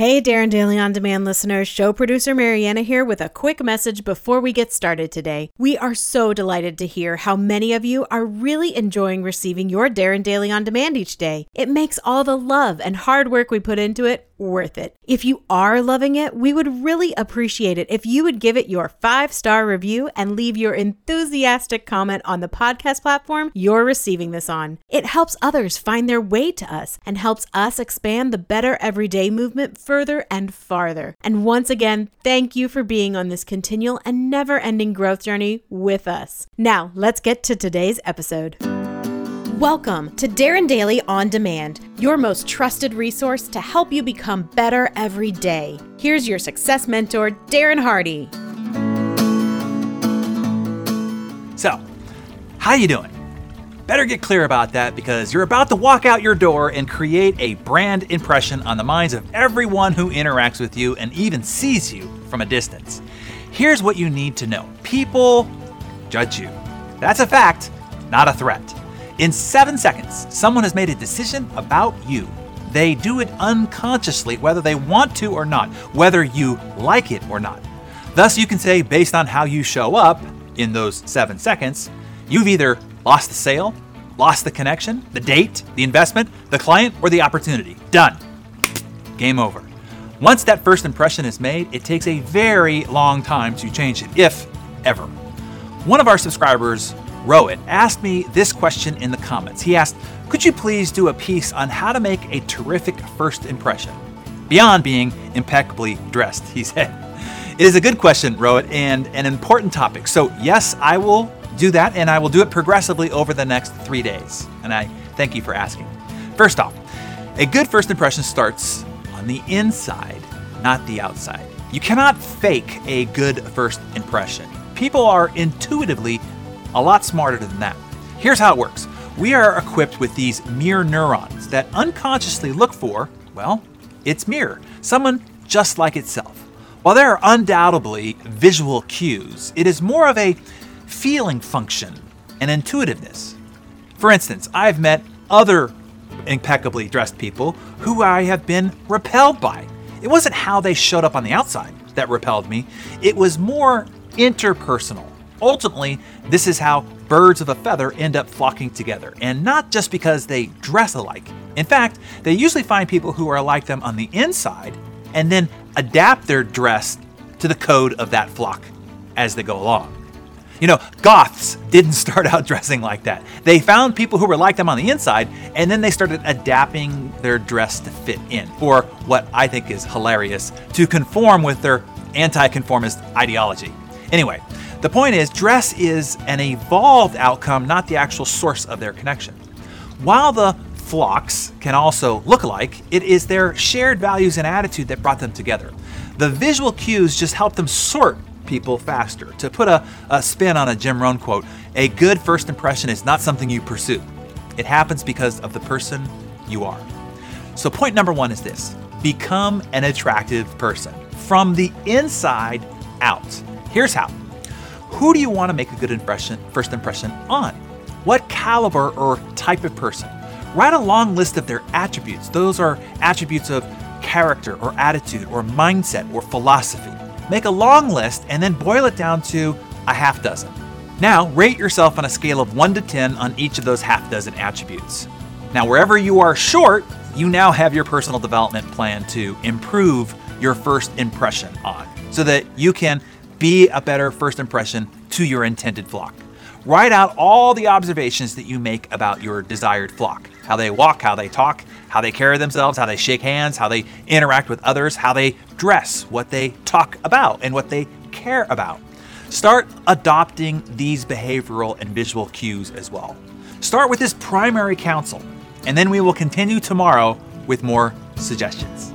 Hey, Darren Daily On Demand listeners, show producer Mariana here with a quick message before we get started today. We are so delighted to hear how many of you are really enjoying receiving your Darren Daily On Demand each day. It makes all the love and hard work we put into it worth it. If you are loving it, we would really appreciate it if you would give it your five star review and leave your enthusiastic comment on the podcast platform you're receiving this on. It helps others find their way to us and helps us expand the Better Everyday movement further and farther. And once again, thank you for being on this continual and never ending growth journey with us. Now, let's get to today's episode. Welcome to Darren Daily On Demand, your most trusted resource to help you become better every day. Here's your success mentor, Darren Hardy. So, how you doing? Better get clear about that because you're about to walk out your door and create a brand impression on the minds of everyone who interacts with you and even sees you from a distance. Here's what you need to know. People judge you. That's a fact, not a threat. In seven seconds, someone has made a decision about you. They do it unconsciously, whether they want to or not, whether you like it or not. Thus, you can say, based on how you show up in those seven seconds, you've either lost the sale, lost the connection, the date, the investment, the client, or the opportunity. Done. Game over. Once that first impression is made, it takes a very long time to change it, if ever. One of our subscribers Rohit asked me this question in the comments. He asked, Could you please do a piece on how to make a terrific first impression? Beyond being impeccably dressed, he said. It is a good question, Rohit, and an important topic. So, yes, I will do that, and I will do it progressively over the next three days. And I thank you for asking. First off, a good first impression starts on the inside, not the outside. You cannot fake a good first impression. People are intuitively a lot smarter than that. Here's how it works we are equipped with these mirror neurons that unconsciously look for, well, its mirror, someone just like itself. While there are undoubtedly visual cues, it is more of a feeling function and intuitiveness. For instance, I've met other impeccably dressed people who I have been repelled by. It wasn't how they showed up on the outside that repelled me, it was more interpersonal. Ultimately, this is how birds of a feather end up flocking together, and not just because they dress alike. In fact, they usually find people who are like them on the inside and then adapt their dress to the code of that flock as they go along. You know, goths didn't start out dressing like that. They found people who were like them on the inside, and then they started adapting their dress to fit in, or what I think is hilarious, to conform with their anti conformist ideology. Anyway, the point is, dress is an evolved outcome, not the actual source of their connection. While the flocks can also look alike, it is their shared values and attitude that brought them together. The visual cues just help them sort people faster. To put a, a spin on a Jim Rohn quote, a good first impression is not something you pursue. It happens because of the person you are. So, point number one is this become an attractive person from the inside out. Here's how who do you want to make a good impression, first impression on? What caliber or type of person? Write a long list of their attributes. Those are attributes of character or attitude or mindset or philosophy. Make a long list and then boil it down to a half dozen. Now, rate yourself on a scale of 1 to 10 on each of those half dozen attributes. Now, wherever you are short, you now have your personal development plan to improve your first impression on so that you can be a better first impression to your intended flock. Write out all the observations that you make about your desired flock how they walk, how they talk, how they carry themselves, how they shake hands, how they interact with others, how they dress, what they talk about, and what they care about. Start adopting these behavioral and visual cues as well. Start with this primary counsel, and then we will continue tomorrow with more suggestions.